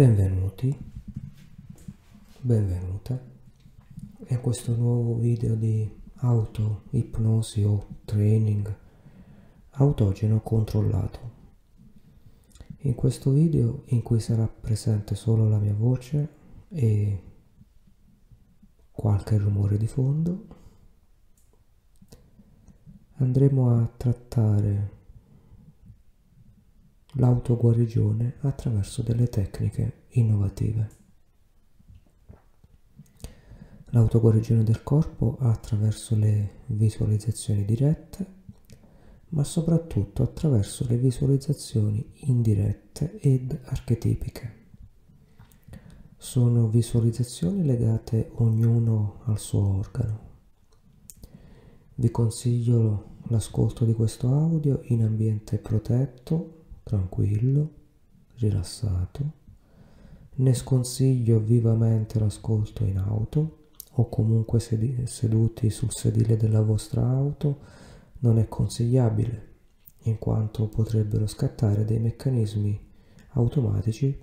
Benvenuti, benvenute in questo nuovo video di auto ipnosi o training autogeno controllato. In questo video in cui sarà presente solo la mia voce e qualche rumore di fondo andremo a trattare l'autoguarigione attraverso delle tecniche innovative. L'autoguarigione del corpo attraverso le visualizzazioni dirette, ma soprattutto attraverso le visualizzazioni indirette ed archetipiche. Sono visualizzazioni legate ognuno al suo organo. Vi consiglio l'ascolto di questo audio in ambiente protetto tranquillo, rilassato. Ne sconsiglio vivamente l'ascolto in auto o comunque seduti sul sedile della vostra auto non è consigliabile in quanto potrebbero scattare dei meccanismi automatici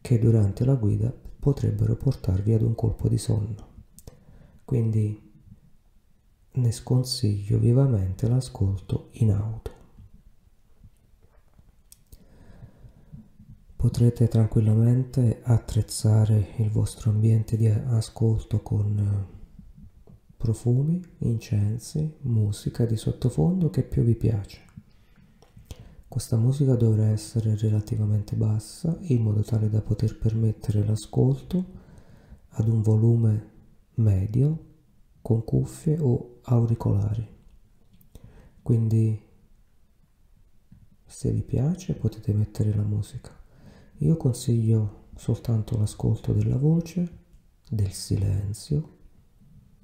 che durante la guida potrebbero portarvi ad un colpo di sonno. Quindi ne sconsiglio vivamente l'ascolto in auto. Potrete tranquillamente attrezzare il vostro ambiente di ascolto con eh, profumi, incensi, musica di sottofondo che più vi piace. Questa musica dovrà essere relativamente bassa in modo tale da poter permettere l'ascolto ad un volume medio con cuffie o auricolari. Quindi se vi piace potete mettere la musica. Io consiglio soltanto l'ascolto della voce, del silenzio,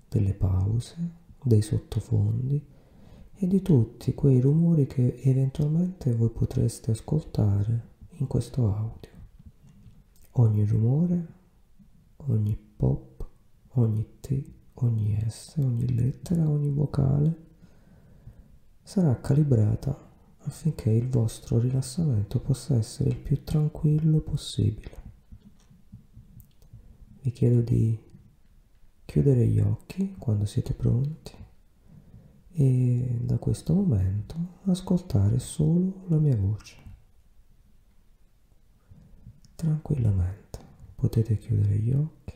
delle pause, dei sottofondi e di tutti quei rumori che eventualmente voi potreste ascoltare in questo audio. Ogni rumore, ogni pop, ogni T, ogni S, ogni lettera, ogni vocale sarà calibrata affinché il vostro rilassamento possa essere il più tranquillo possibile. Vi chiedo di chiudere gli occhi quando siete pronti e da questo momento ascoltare solo la mia voce. Tranquillamente potete chiudere gli occhi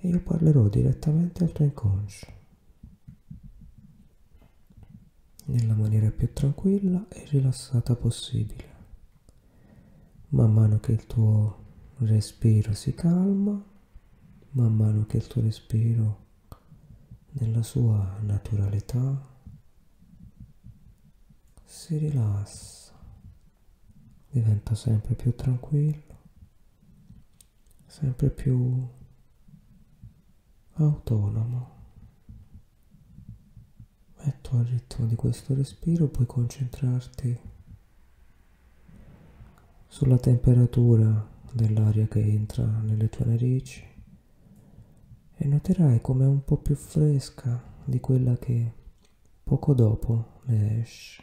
e io parlerò direttamente al tuo inconscio. Nella maniera più tranquilla e rilassata possibile. Man mano che il tuo respiro si calma, man mano che il tuo respiro nella sua naturalità si rilassa, diventa sempre più tranquillo, sempre più autonomo tu al ritmo di questo respiro puoi concentrarti sulla temperatura dell'aria che entra nelle tue narici e noterai come è un po' più fresca di quella che poco dopo ne esce.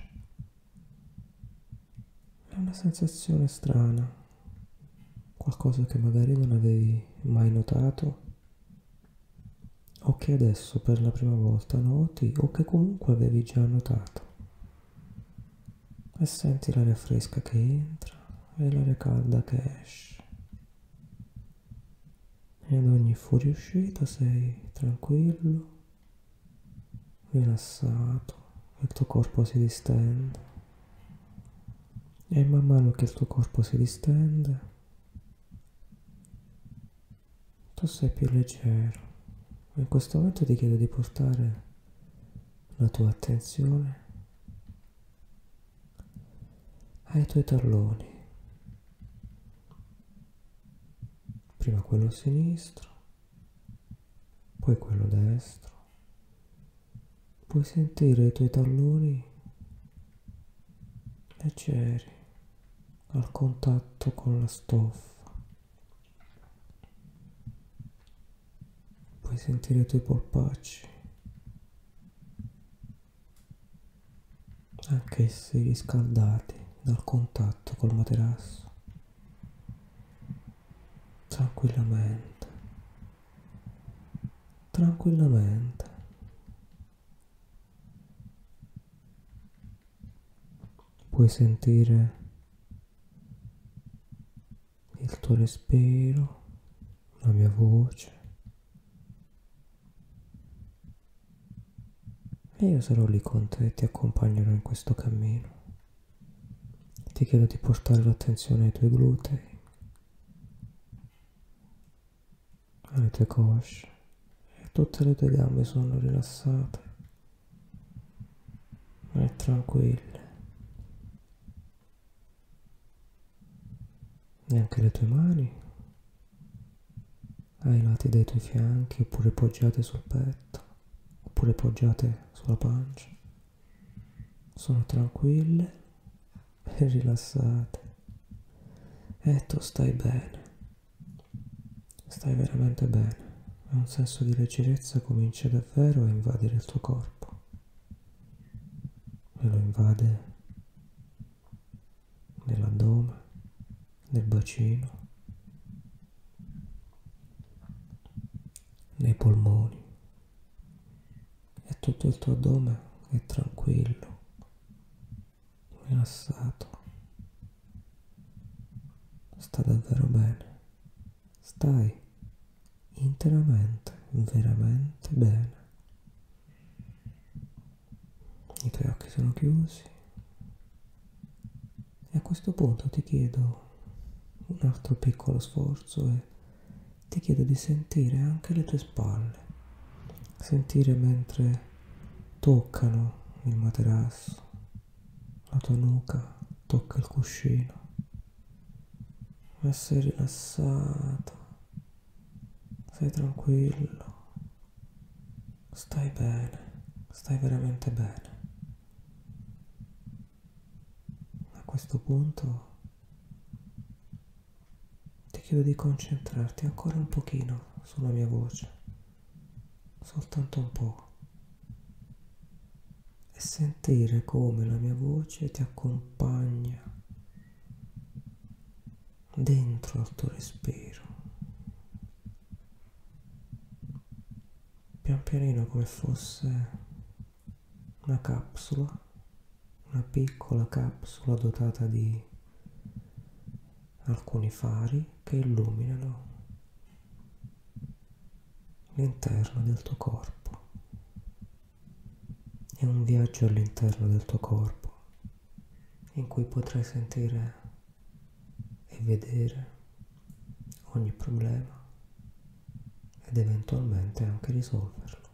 È una sensazione strana, qualcosa che magari non avevi mai notato o che adesso per la prima volta noti o che comunque avevi già notato. E senti l'aria fresca che entra e l'aria calda che esce. E ad ogni fuoriuscita sei tranquillo, rilassato, il tuo corpo si distende. E man mano che il tuo corpo si distende, tu sei più leggero in questo momento ti chiedo di portare la tua attenzione ai tuoi talloni. Prima quello sinistro, poi quello destro. Puoi sentire i tuoi talloni leggeri al contatto con la stoffa. Puoi sentire i tuoi polpacci, anch'essi riscaldati dal contatto col materasso. tranquillamente, tranquillamente. Puoi sentire il tuo respiro, la mia voce. E io sarò lì con te e ti accompagnerò in questo cammino. Ti chiedo di portare l'attenzione ai tuoi glutei, alle tue cosce e tutte le tue gambe sono rilassate e tranquille. E anche le tue mani ai lati dei tuoi fianchi oppure poggiate sul petto oppure poggiate sulla pancia. Sono tranquille e rilassate. E tu stai bene, stai veramente bene. E un senso di leggerezza comincia davvero a invadere il tuo corpo. E lo invade nell'addome, nel bacino, nei polmoni tutto il tuo addome è tranquillo rilassato. Sta davvero bene. Stai interamente, veramente bene. I tuoi occhi sono chiusi. E a questo punto ti chiedo un altro piccolo sforzo e ti chiedo di sentire anche le tue spalle. Sentire mentre toccano il materasso la tua nuca tocca il cuscino. E sei rilassato, sei tranquillo, stai bene, stai veramente bene. A questo punto ti chiedo di concentrarti ancora un pochino sulla mia voce, soltanto un po' sentire come la mia voce ti accompagna dentro al tuo respiro. Pian pianino come fosse una capsula, una piccola capsula dotata di alcuni fari che illuminano l'interno del tuo corpo è un viaggio all'interno del tuo corpo in cui potrai sentire e vedere ogni problema ed eventualmente anche risolverlo.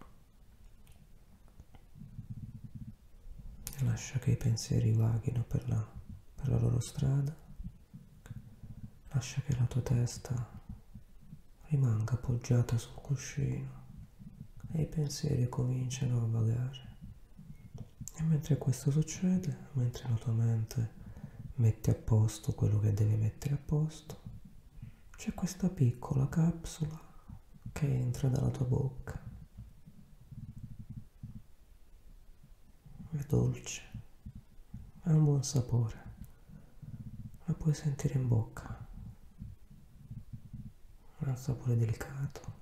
Lascia che i pensieri vaghino per la, per la loro strada, lascia che la tua testa rimanga appoggiata sul cuscino e i pensieri cominciano a vagare. E mentre questo succede, mentre la tua mente mette a posto quello che deve mettere a posto, c'è questa piccola capsula che entra dalla tua bocca. È dolce, ha un buon sapore, la puoi sentire in bocca. Ha un sapore delicato,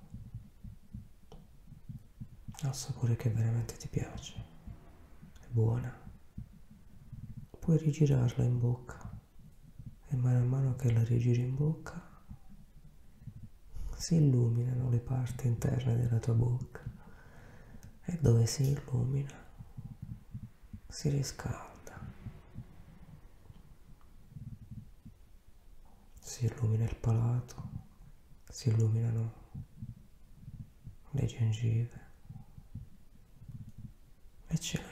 ha un sapore che veramente ti piace buona. Puoi rigirarla in bocca e man mano che la rigiri in bocca si illuminano le parti interne della tua bocca e dove si illumina si riscalda. Si illumina il palato, si illuminano le gengive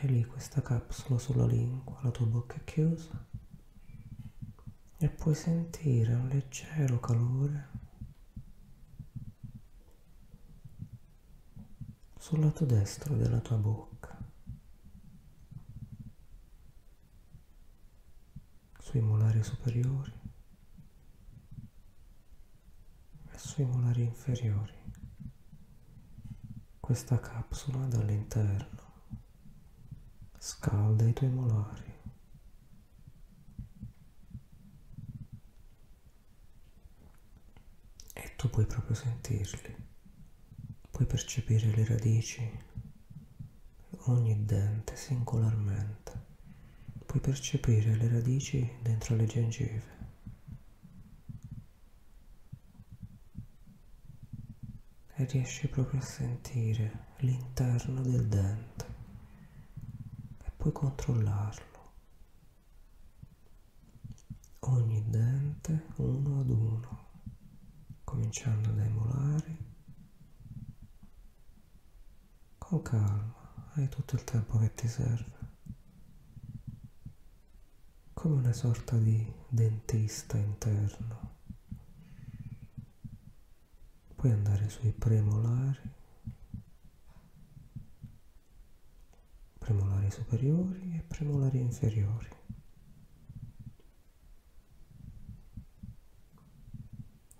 lì questa capsula sulla lingua, la tua bocca è chiusa e puoi sentire un leggero calore sul lato destro della tua bocca, sui molari superiori e sui molari inferiori. Questa capsula dall'interno scalda i tuoi molari. E tu puoi proprio sentirli, puoi percepire le radici, ogni dente singolarmente, puoi percepire le radici dentro le gengive. E riesci proprio a sentire l'interno del dente puoi controllarlo. Ogni dente uno ad uno cominciando dai molari. Con calma, hai tutto il tempo che ti serve. Come una sorta di dentista interno. Puoi andare sui premolari, premolari superiori e premolari inferiori.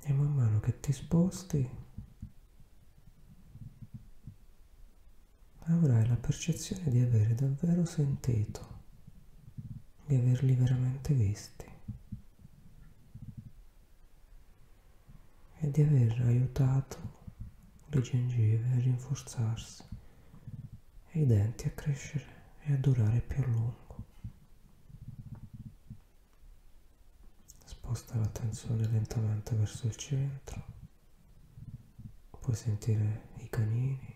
e man mano che ti sposti avrai la percezione di avere davvero sentito, di averli veramente visti e di aver aiutato le gengive a rinforzarsi i denti a crescere e a durare più a lungo. sposta l'attenzione lentamente verso il centro, puoi sentire i canini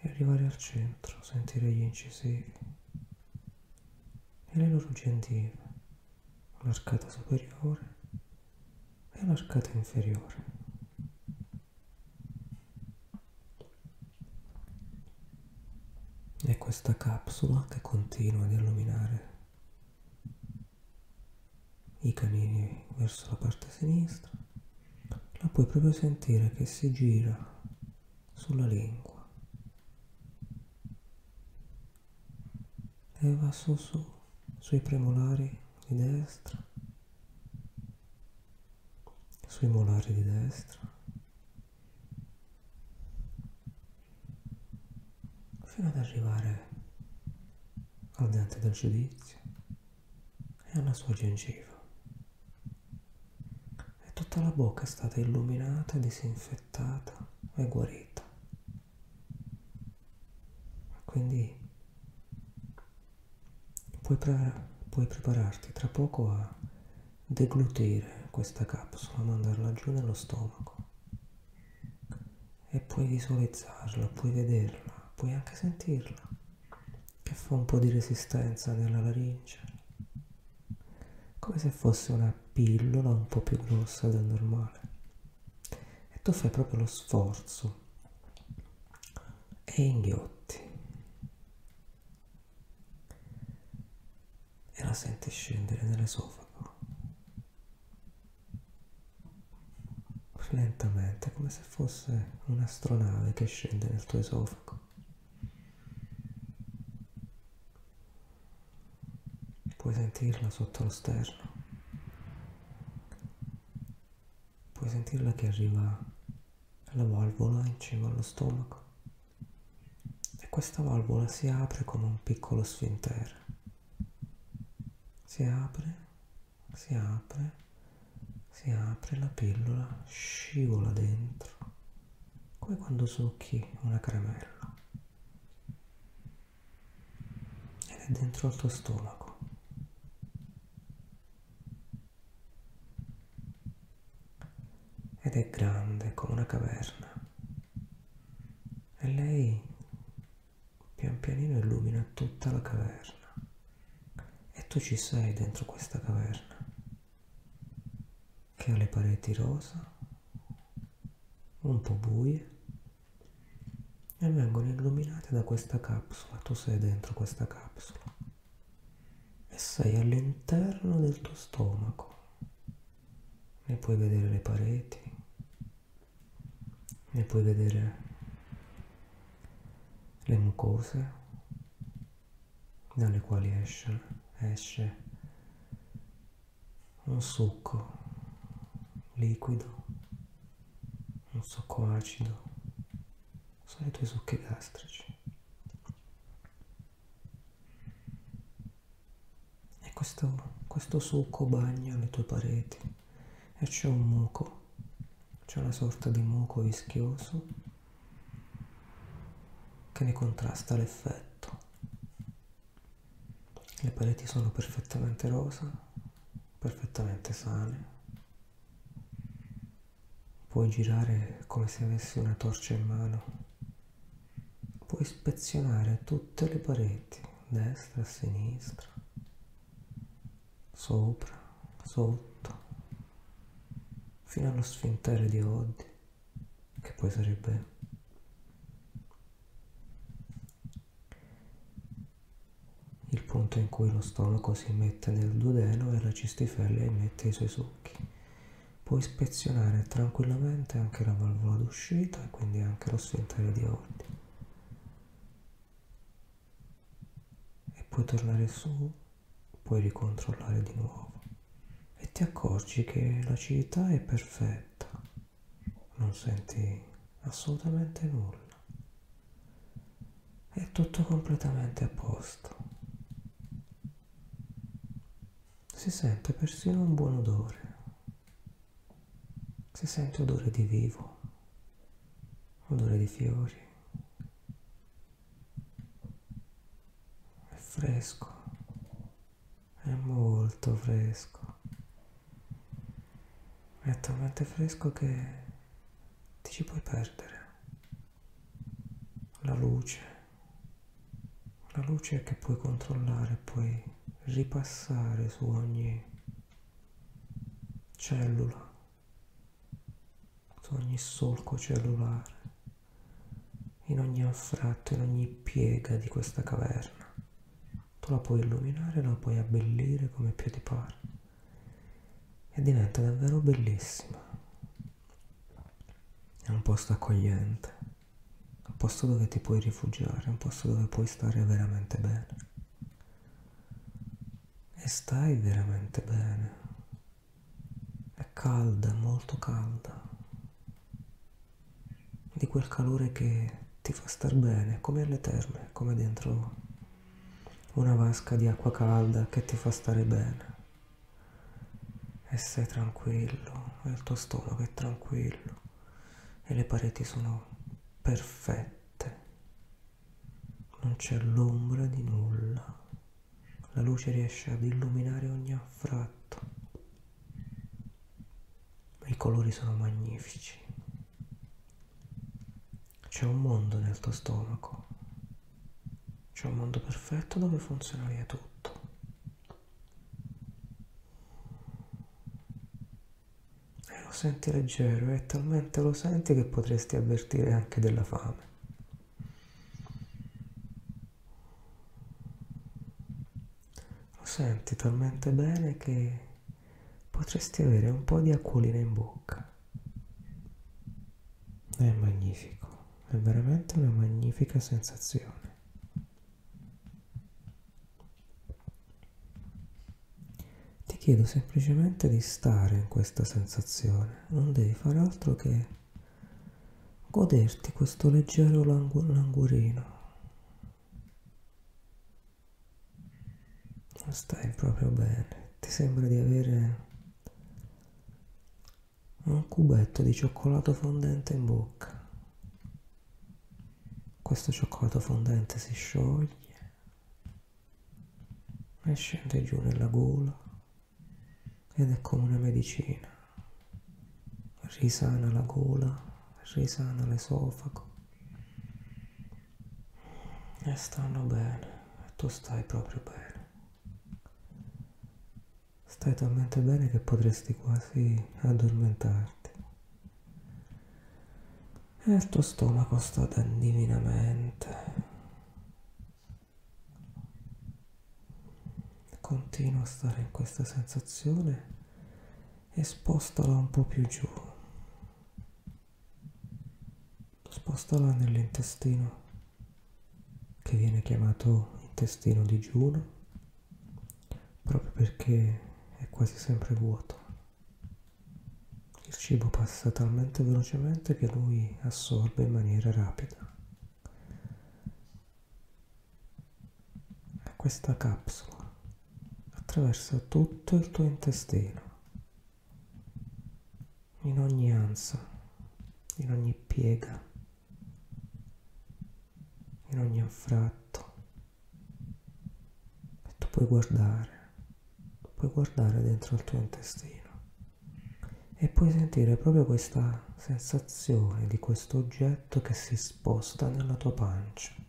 e arrivare al centro, sentire gli incisivi e le loro gengive, l'arcata superiore e l'arcata inferiore. E questa capsula che continua ad illuminare i canini verso la parte sinistra, la puoi proprio sentire che si gira sulla lingua. E va su su sui premolari di destra, sui molari di destra, fino ad arrivare al dente del giudizio. E alla sua gengiva. Tutta la bocca è stata illuminata, disinfettata e guarita. Quindi puoi, pre puoi prepararti tra poco a deglutire questa capsula, mandarla giù nello stomaco. E puoi visualizzarla, puoi vederla, puoi anche sentirla che fa un po' di resistenza nella laringe, come se fosse una pillola un po' più grossa del normale. E tu fai proprio lo sforzo. E inghiotti. E la senti scendere nell'esofago lentamente come se fosse un'astronave che scende nel tuo esofago puoi sentirla sotto lo sterno. Puoi sentirla che arriva alla valvola in cima allo stomaco. E questa valvola si apre come un piccolo sfintere si apre si apre si apre la pillola scivola dentro come quando succhi una caramella ed è dentro il tuo stomaco ed è grande come una caverna. E lei pian pianino illumina tutta la caverna. E tu ci sei dentro questa caverna, che ha le pareti rosa, un po' buie, e vengono illuminate da questa capsula. Tu sei dentro questa capsula e sei all'interno del tuo stomaco. Ne puoi vedere le pareti, e puoi vedere le mucose dalle quali esce, esce un succo liquido, un succo acido, sono i tuoi succhi gastrici. E questo, questo succo bagna le tue pareti e c'è un muco, c'è una sorta di muco vischioso che ne contrasta l'effetto. Le pareti sono perfettamente rosa, perfettamente sane. Puoi girare come se avessi una torcia in mano puoi ispezionare tutte le pareti, destra, sinistra, sopra, sotto, fino allo sfintere di Oddi, che poi sarebbe il punto in cui lo stomaco si mette nel duodeno e la cistifellea emette i suoi succhi. Puoi ispezionare tranquillamente anche la valvola d'uscita e quindi anche lo sfintere di Oddi. puoi tornare su, puoi ricontrollare di nuovo e ti accorgi che l'acidità è perfetta, non senti assolutamente nulla, è tutto completamente a posto. Si sente persino un buon odore, si sente odore di vivo, odore di fiori. fresco, è molto fresco, è talmente fresco che ti ci puoi perdere. La luce, la luce che puoi controllare, puoi ripassare su ogni cellula, su ogni solco cellulare, in ogni anfratto, in ogni piega di questa caverna. Tu la puoi illuminare, la puoi abbellire come più ti pare e diventa davvero bellissima. È un posto accogliente, un posto dove ti puoi rifugiare, un posto dove puoi stare veramente bene. E stai veramente bene. È calda, molto calda. Di quel calore che ti fa star bene, come alle terme, come dentro una vasca di acqua calda che ti fa stare bene sei tranquillo e il tuo stomaco è tranquillo. E le pareti sono perfette. Non c'è l'ombra di nulla. La luce riesce ad illuminare ogni anfratto i colori sono magnifici. C'è un mondo nel tuo stomaco. C'è un mondo perfetto dove funziona via tutto. E lo senti leggero e talmente lo senti che potresti avvertire anche della fame. Lo senti talmente bene che potresti avere un po' di acquolina in bocca. È magnifico, è veramente una magnifica sensazione. Chiedo semplicemente di stare in questa sensazione, non devi fare altro che goderti questo leggero langu- languorino. Stai proprio bene, ti sembra di avere un cubetto di cioccolato fondente in bocca. Questo cioccolato fondente si scioglie e scende giù nella gola ed è come una medicina. Risana la gola, risana l'esofago e stanno bene e tu stai proprio bene. Stai talmente bene che potresti quasi addormentarti. E il tuo stomaco sta divinamente. Continua a stare in questa sensazione e spostala un po' più giù. Spostala nell'intestino che viene chiamato intestino digiuno proprio perché è quasi sempre vuoto. Il cibo passa talmente velocemente che lui assorbe in maniera rapida. Questa capsula attraversa tutto il tuo intestino stanza, in ogni piega, in ogni anfratto. E tu puoi guardare, puoi guardare dentro il tuo intestino e puoi sentire proprio questa sensazione di questo oggetto che si sposta nella tua pancia.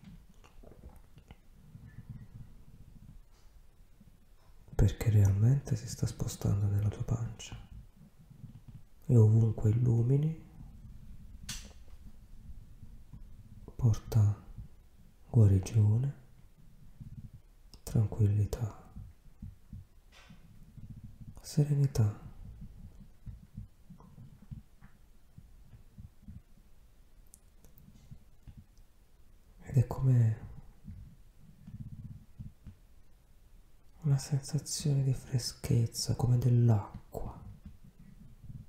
Perché realmente si sta spostando nella tua pancia. E ovunque illumini, porta guarigione, tranquillità, serenità. ed è come una sensazione di freschezza, come dell'acqua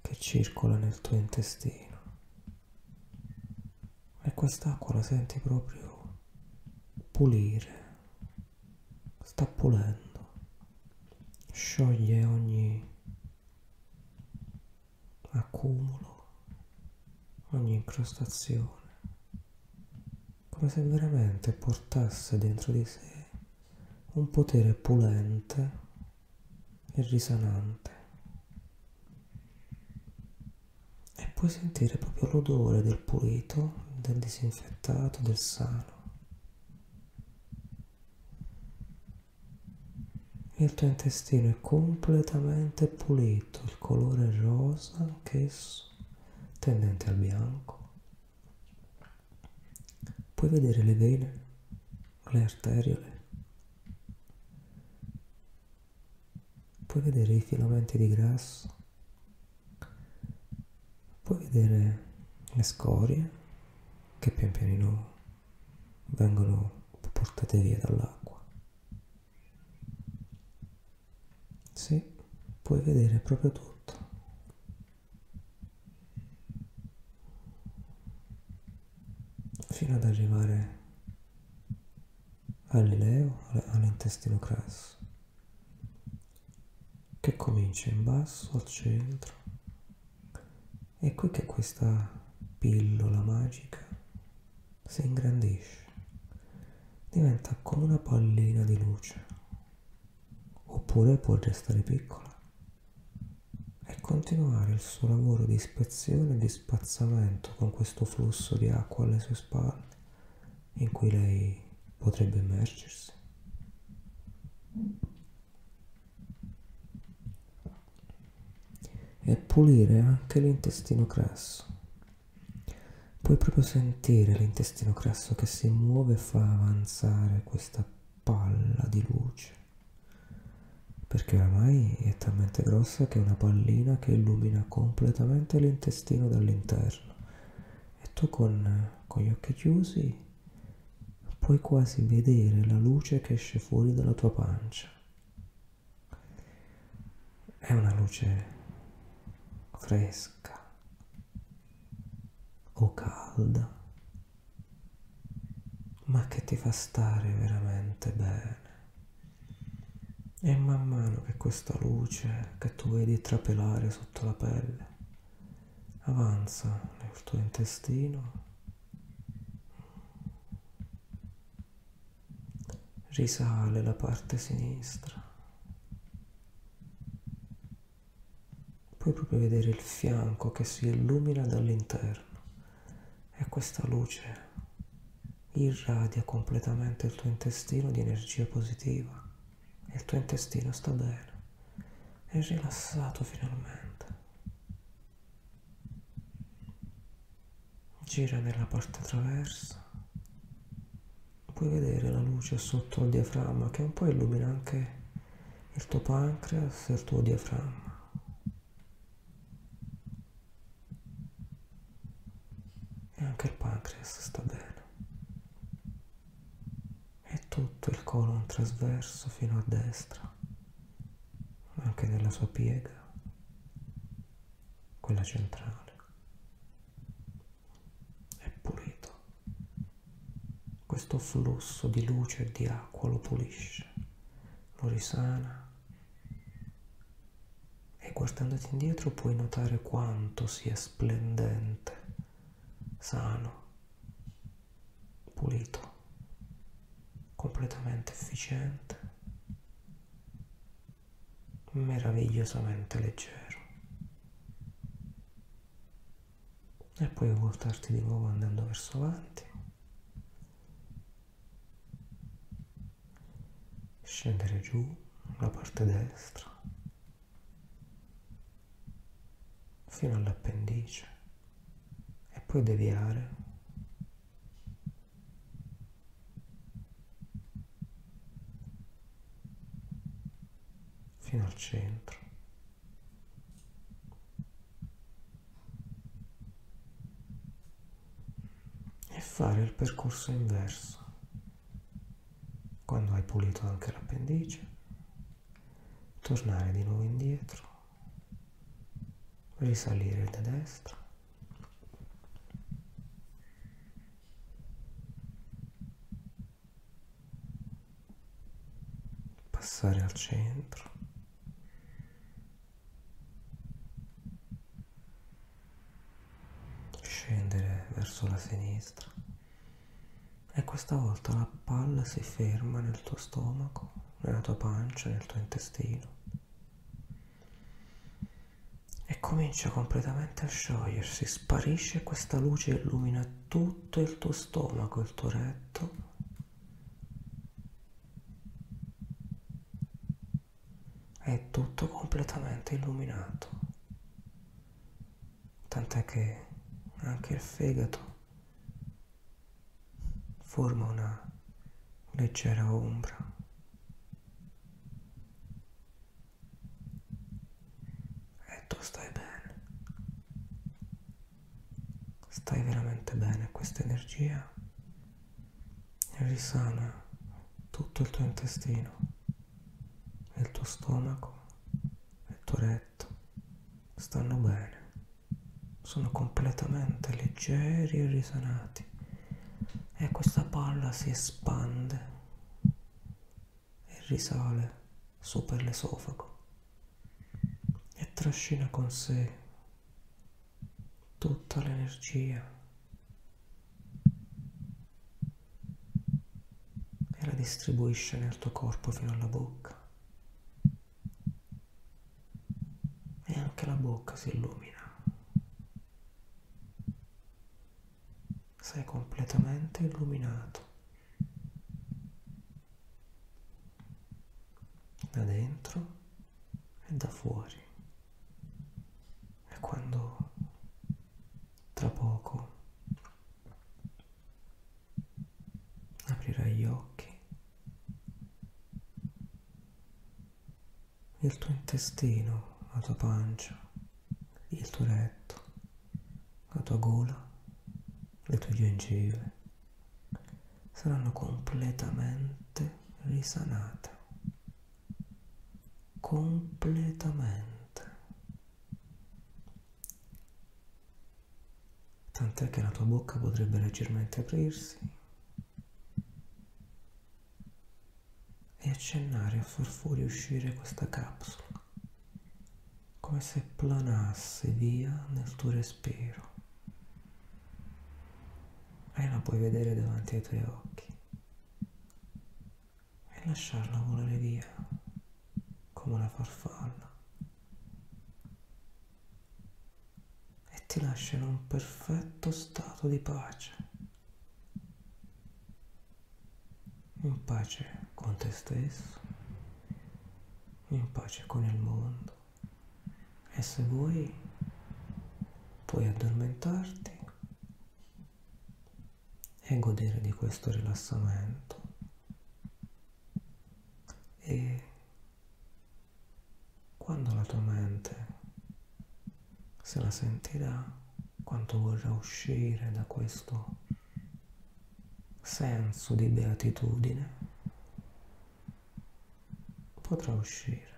che circola nel tuo intestino. E quest'acqua la senti proprio pulire, sta pulendo, scioglie ogni accumulo, ogni incrostazione come se veramente portasse dentro di sé un potere pulente e risanante. E puoi sentire proprio l'odore del pulito, del disinfettato, del sano. Il tuo intestino è completamente pulito, il colore rosa anch'esso, tendente al bianco puoi vedere le vene, le arteriole, puoi vedere i filamenti di grasso, puoi vedere le scorie che pian pianino vengono portate via dall'acqua. Sì, puoi vedere proprio tutto. fino ad arrivare all'ileo, all'intestino grasso, che comincia in basso al centro. È qui che questa pillola magica si ingrandisce, diventa come una pallina di luce, oppure può restare piccola continuare il suo lavoro di ispezione e di spazzamento con questo flusso di acqua alle sue spalle in cui lei potrebbe immergersi. E pulire anche l'intestino grasso. Puoi proprio sentire l'intestino grasso che si muove e fa avanzare questa palla di luce perché oramai è talmente grossa che è una pallina che illumina completamente l'intestino dall'interno e tu con, con gli occhi chiusi puoi quasi vedere la luce che esce fuori dalla tua pancia. È una luce fresca o calda, ma che ti fa stare veramente bene. E man mano che questa luce che tu vedi trapelare sotto la pelle avanza nel tuo intestino, risale la parte sinistra, puoi proprio vedere il fianco che si illumina dall'interno e questa luce irradia completamente il tuo intestino di energia positiva il tuo intestino sta bene, è rilassato finalmente. Gira nella parte traversa, puoi vedere la luce sotto il diaframma che un po' illumina anche il tuo pancreas e il tuo diaframma. E anche il pancreas sta bene tutto il colon trasverso fino a destra, anche nella sua piega, quella centrale. È pulito. Questo flusso di luce e di acqua lo pulisce, lo risana e guardandoti indietro puoi notare quanto sia splendente, sano, pulito, completamente efficiente, meravigliosamente leggero. E puoi voltarti di nuovo andando verso avanti. Scendere giù la parte destra fino all'appendice poi deviare fino al centro. E fare il percorso inverso. Quando hai pulito anche l'appendice, tornare di nuovo indietro, risalire da destra. Passare al centro. scendere verso la sinistra. E questa volta la palla si ferma nel tuo stomaco, nella tua pancia, nel tuo intestino. E comincia completamente a sciogliersi, sparisce questa luce illumina tutto il tuo stomaco, il tuo retto è tutto completamente illuminato tant'è che anche il fegato forma una leggera ombra. E tu stai bene. Stai veramente bene. Questa energia risana tutto il tuo intestino, il tuo stomaco, il tuo retto. Stanno bene. Sono completamente leggeri e risanati. E questa palla si espande e risale su per l'esofago e trascina con sé tutta l'energia. E la distribuisce nel tuo corpo fino alla bocca e anche la bocca si illumina. Sei completamente illuminato da dentro e da fuori e quando tra poco aprirai gli occhi il tuo intestino la tua pancia il tuo retto la tua gola le tue gengive saranno completamente risanate. Completamente. Tant'è che la tua bocca potrebbe leggermente aprirsi e accennare a far fuoriuscire questa capsula, come se planasse via nel tuo respiro e la puoi vedere davanti ai tuoi occhi. E lasciarla volare via come una farfalla. E ti lascia in un perfetto stato di pace. In pace con te stesso in pace con il mondo. E se vuoi puoi addormentarti e godere di questo rilassamento. E quando la tua mente se la sentirà quanto vorrà uscire da questo senso di beatitudine potrà uscire.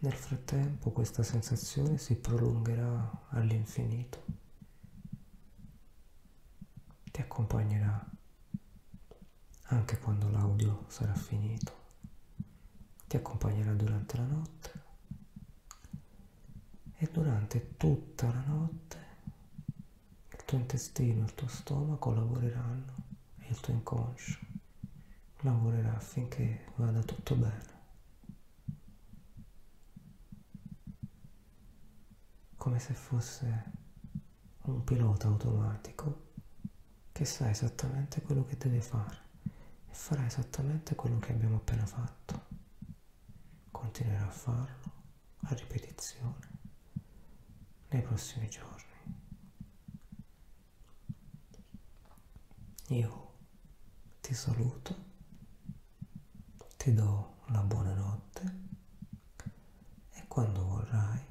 Nel frattempo questa sensazione si prolungherà all'infinito ti accompagnerà anche quando l'audio sarà finito, ti accompagnerà durante la notte durante tutta la notte il tuo intestino, il tuo stomaco lavoreranno e il tuo inconscio lavorerà affinché vada tutto bene. Come se fosse un pilota automatico che sa esattamente quello che deve fare e farà esattamente quello che abbiamo appena fatto. Continuerà a farlo a ripetizione nei prossimi giorni. Io ti saluto, ti do la buonanotte e quando vorrai,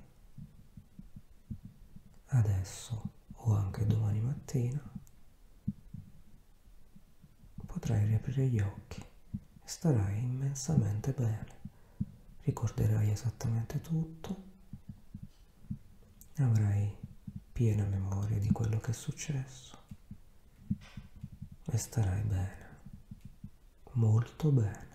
adesso o anche domani mattina, potrai riaprire gli occhi e starai immensamente bene. Ricorderai esattamente tutto, avrai piena memoria di quello che è successo e starai bene, molto bene.